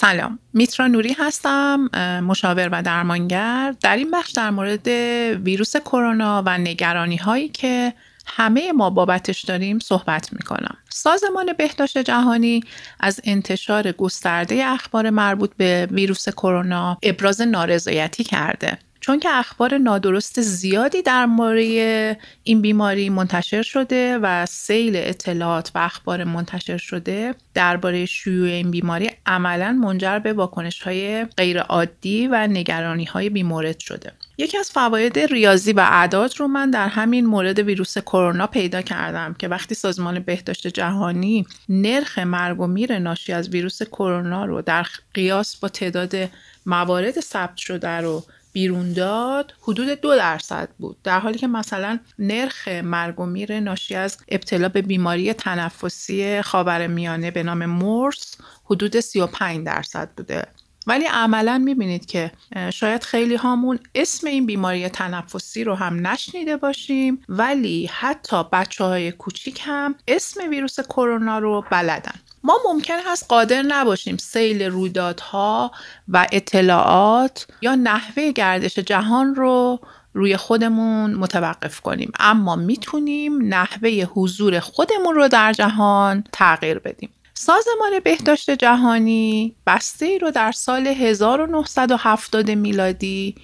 سلام. میترا نوری هستم مشاور و درمانگر. در این بخش در مورد ویروس کرونا و نگرانی هایی که همه ما بابتش داریم صحبت می‌کنم. سازمان بهداشت جهانی از انتشار گسترده اخبار مربوط به ویروس کرونا ابراز نارضایتی کرده. چون که اخبار نادرست زیادی در مورد این بیماری منتشر شده و سیل اطلاعات و اخبار منتشر شده درباره شیوع این بیماری عملا منجر به واکنش های غیر عادی و نگرانی های بیمورد شده. یکی از فواید ریاضی و اعداد رو من در همین مورد ویروس کرونا پیدا کردم که وقتی سازمان بهداشت جهانی نرخ مرگ و میر ناشی از ویروس کرونا رو در قیاس با تعداد موارد ثبت شده رو بیرون داد حدود دو درصد بود. در حالی که مثلا نرخ مرگ و میر ناشی از ابتلا به بیماری تنفسی خاورمیانه به نام مورس حدود 35 درصد بوده. ولی عملا می‌بینید که شاید خیلی هامون اسم این بیماری تنفسی رو هم نشنیده باشیم ولی حتی بچه های کوچیک هم اسم ویروس کرونا رو بلدن. ما ممکن هست قادر نباشیم سیل رویدادها و اطلاعات یا نحوه گردش جهان رو روی خودمون متوقف کنیم. اما می‌تونیم نحوه حضور خودمون رو در جهان تغییر بدیم. سازمان بهداشت جهانی بسته ای رو در سال 1970 میلادی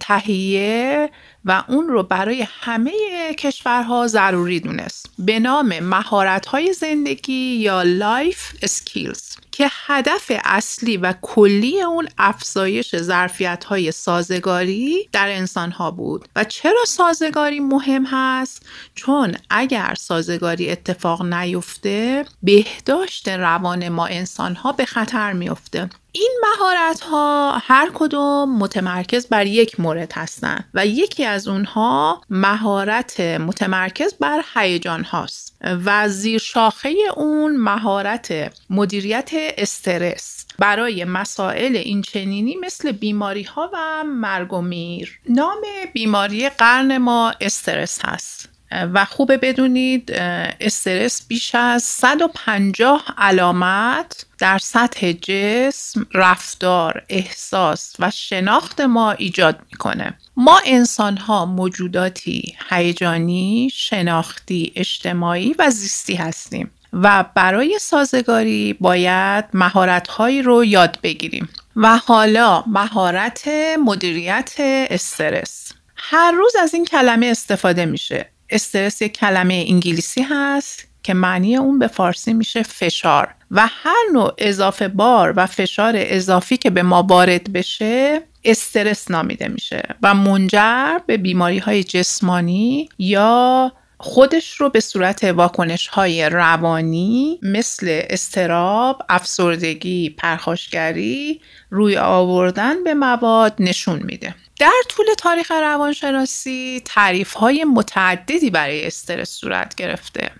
تهیه و اون رو برای همه کشورها ضروری دونست. به نام مهارت های زندگی یا life skills که هدف اصلی و کلی اون افزایش ظرفیت های سازگاری در انسان ها بود. و چرا سازگاری مهم هست؟ چون اگر سازگاری اتفاق نیفته بهداشت روان ما انسان ها به خطر میفته این مهارت ها هر کدوم متمرکز بر یک مورد هستند و یکی از اونها مهارت متمرکز بر هیجان هاست و زیر شاخه اون مهارت مدیریت استرس. برای مسائل اینچنینی مثل بیماری ها و مرگ و میر. نام بیماری قرن ما استرس هست. و خوبه بدونید استرس بیش از 150 علامت در سطح جسم، رفتار، احساس و شناخت ما ایجاد می‌کنه. ما انسان ها موجوداتی هیجانی، شناختی، اجتماعی و زیستی هستیم و برای سازگاری باید مهارت هایی رو یاد بگیریم و حالا مهارت مدیریت استرس هر روز از این کلمه استفاده میشه استرس یک کلمه انگلیسی هست که معنی اون به فارسی میشه فشار و هر نوع اضافه بار و فشار اضافی که به ما وارد بشه استرس نامیده میشه و منجر به بیماری های جسمانی یا خودش رو به صورت واکنش های روانی مثل استراب، افسردگی، پرخاشگری روی آوردن به مواد نشون میده. در طول تاریخ روانشناسی تعریف های متعددی برای استرس صورت گرفته.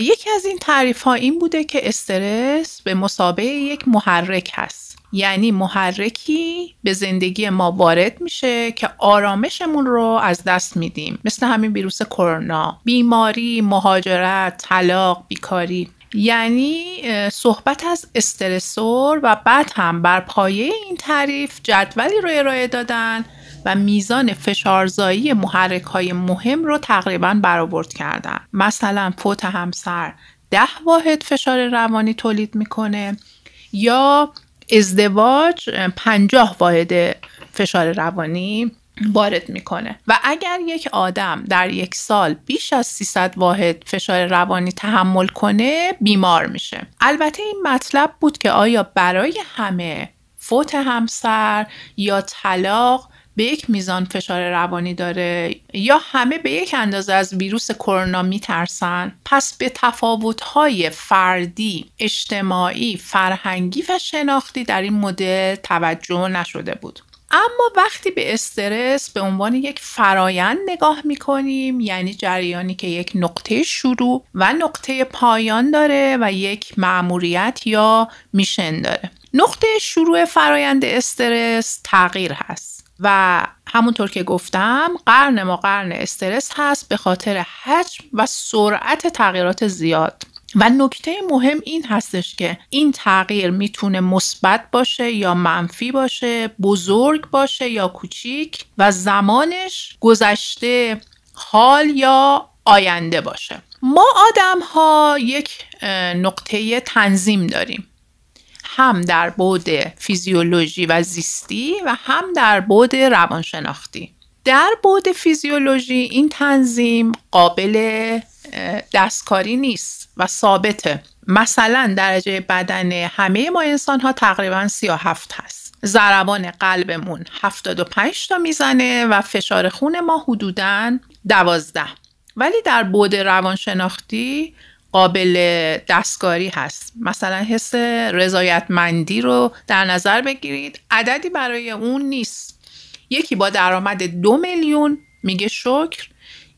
یکی از این تعریف ها این بوده که استرس به مسابقه یک محرک هست. یعنی محرکی به زندگی ما وارد میشه که آرامشمون رو از دست میدیم. مثل همین ویروس کرونا. بیماری مهاجرت طلاق بیکاری. یعنی صحبت از استرسور و بعد هم بر پایه این تعریف جدولی رو ارائه دادن و میزان فشارزایی محرک های مهم رو تقریبا برآورد کردن. مثلا فوت همسر ده واحد فشار روانی تولید می‌کنه یا ازدواج پنجاه واحد فشار روانی وارد می‌کنه. و اگر یک آدم در یک سال بیش از 300 واحد فشار روانی تحمل کنه بیمار میشه. البته این مطلب بود که آیا برای همه فوت همسر یا طلاق به یک میزان فشار روانی داره یا همه به یک اندازه از ویروس کرونا میترسن؟ پس به تفاوت‌های فردی، اجتماعی، فرهنگی و شناختی در این مدل توجه نشده بود. اما وقتی به استرس به عنوان یک فرایند نگاه می‌کنیم یعنی جریانی که یک نقطه شروع و نقطه پایان داره و یک معموریت یا میشن داره. نقطه شروع فرایند استرس تغییر هست. و همونطور که گفتم قرن ما قرن استرس هست به خاطر حجم و سرعت تغییرات زیاد. و نکته مهم این هستش که این تغییر می‌تونه مثبت باشه یا منفی باشه بزرگ باشه یا کوچیک و زمانش گذشته حال یا آینده باشه. ما آدم ها یک نقطه تنظیم داریم. هم در بود فیزیولوژی و زیستی و هم در بود روانشناختی. در بود فیزیولوژی این تنظیم قابل دستکاری نیست و ثابته. مثلا درجه بدن همه ما انسان ها تقریبا 37 هست. ضربان قلبمون 75 تا می‌زنه و فشار خون ما حدودا 12 ولی در بود روانشناختی قابل دستکاری هست. مثلا حس رضایتمندی رو در نظر بگیرید. عددی برای اون نیست. یکی با درآمد دو میلیون میگه شکر.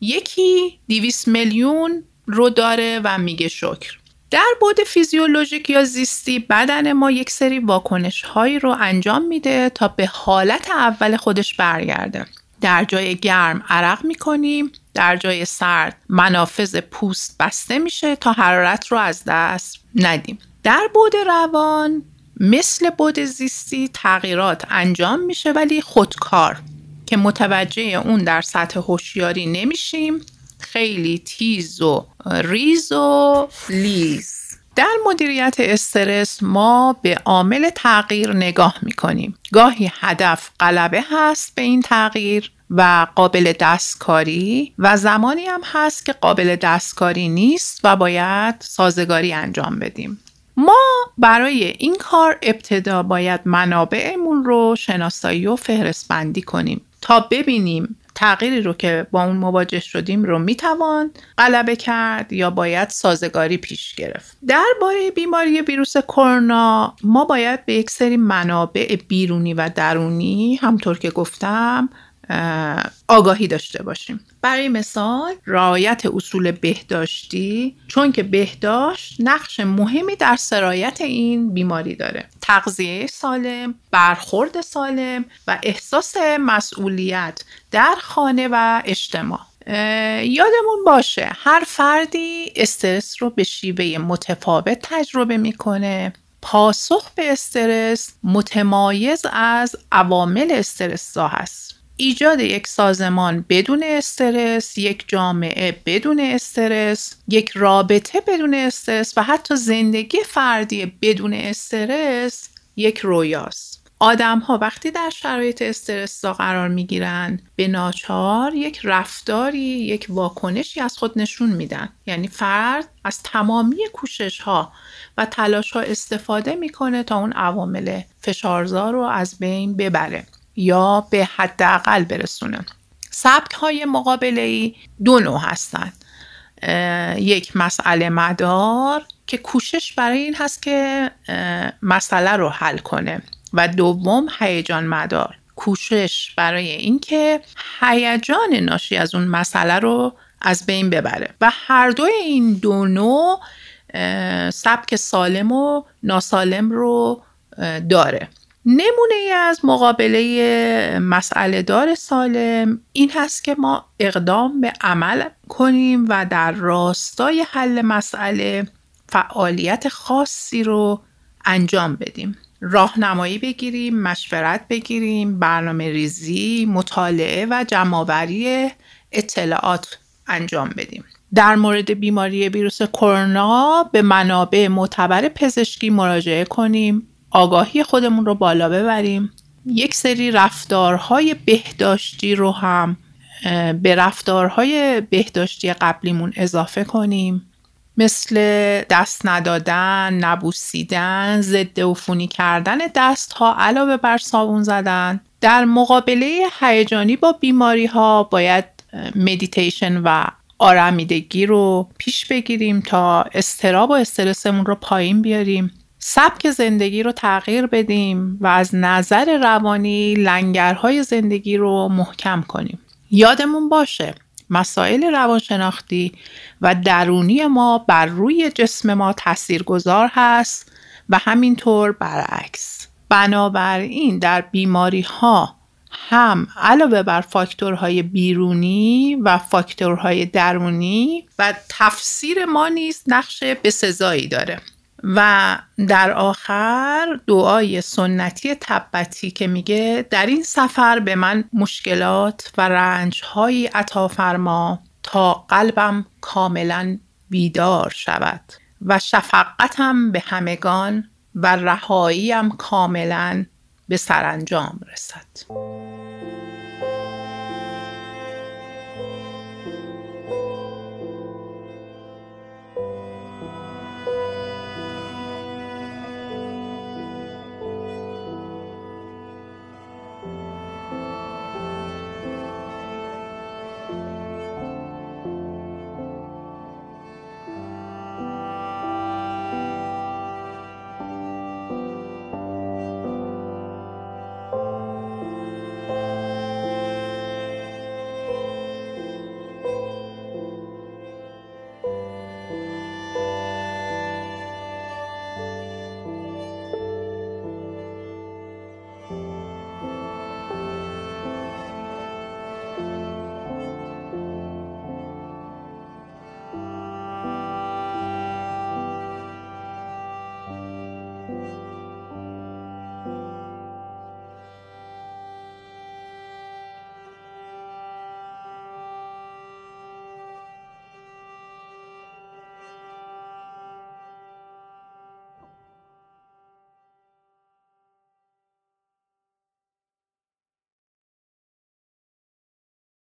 یکی 200 میلیون رو داره و میگه شکر. در بود فیزیولوژیک یا زیستی بدن ما یک سری واکنش هایی رو انجام میده تا به حالت اول خودش برگرده. در جای گرم عرق می‌کنیم. در جای سرد منافذ پوست بسته میشه تا حرارت رو از دست ندیم. در بود روان مثل بود زیستی تغییرات انجام میشه ولی خودکار. که متوجه اون در سطح هوشیاری نمیشیم خیلی تیز و ریز و لیز. در مدیریت استرس ما به عامل تغییر نگاه می‌کنیم. گاهی هدف غلبه هست به این تغییر و قابل دستکاری و زمانی هم هست که قابل دستکاری نیست و باید سازگاری انجام بدیم. ما برای این کار ابتدا باید منابعمون رو شناسایی و فهرست بندی کنیم تا ببینیم تغییری رو که با اون مواجه شدیم رو می‌توان غلبه کرد یا باید سازگاری پیش گرفت. درباره بیماری ویروس کرونا ما باید به یک سری منابع بیرونی و درونی همطور که گفتم آگاهی داشته باشیم. برای مثال رعایت اصول بهداشتی چون که بهداشت نقش مهمی در سرایت این بیماری داره. تغذیه سالم برخورد سالم و احساس مسئولیت در خانه و اجتماع. یادمون باشه هر فردی استرس رو به شیوه متفاوت تجربه می‌کنه. پاسخ به استرس متمایز از عوامل استرس هست. ایجاد یک سازمان بدون استرس، یک جامعه بدون استرس، یک رابطه بدون استرس و حتی زندگی فردی بدون استرس یک رویاست. آدم ها وقتی در شرایط استرس قرار می گیرن به ناچار یک رفتاری یک واکنشی از خود نشون میدن یعنی فرد از تمامی کوشش ها و تلاش ها استفاده می‌کنه تا اون عوامل فشارزار رو از بین ببره یا به حداقل برسونه سبک های مقابله ای دو نوع هستند یک مسئله مدار که کوشش برای این هست که مسئله رو حل کنه. و دوم هیجان مدار. کوشش برای اینکه هیجان ناشی از اون مسئله رو از بین ببره. و هر دو این دو نوع سبک سالم و ناسالم رو داره. نمونه ای از مقابله مسئله دار سالم این هست که ما اقدام به عمل کنیم و در راستای حل مسئله فعالیت خاصی رو انجام بدیم. راهنمایی بگیریم مشورت بگیریم برنامه ریزی مطالعه و جمعآوری اطلاعات انجام بدیم. در مورد بیماری ویروس کرونا به منابع معتبر پزشکی مراجعه کنیم. آگاهی خودمون رو بالا ببریم. یک سری رفتارهای بهداشتی رو هم به رفتارهای بهداشتی قبلیمون اضافه کنیم. مثل دست ندادن، نبوسیدن، ضد عفونی کردن دست ها علاوه بر صابون زدن. در مقابله هیجانی با بیماری ها باید مدیتیشن و آرمیدگی رو پیش بگیریم تا استراب و استرسمون رو پایین بیاریم. سبک زندگی رو تغییر بدیم و از نظر روانی لنگرهای زندگی رو محکم کنیم. یادمون باشه مسائل روانشناختی و درونی ما بر روی جسم ما تاثیرگذار هست و همینطور برعکس. بنابراین در بیماری ها هم علاوه بر فاکتورهای بیرونی و فاکتورهای درونی و تفسیر ما نیز نقش بسزایی داره. و در آخر دعای سنتی تبتی که میگه در این سفر به من مشکلات و رنجهایی عطا فرما تا قلبم کاملا بیدار شود و شفقتم به همگان و رهاییم کاملا به سرانجام رسد.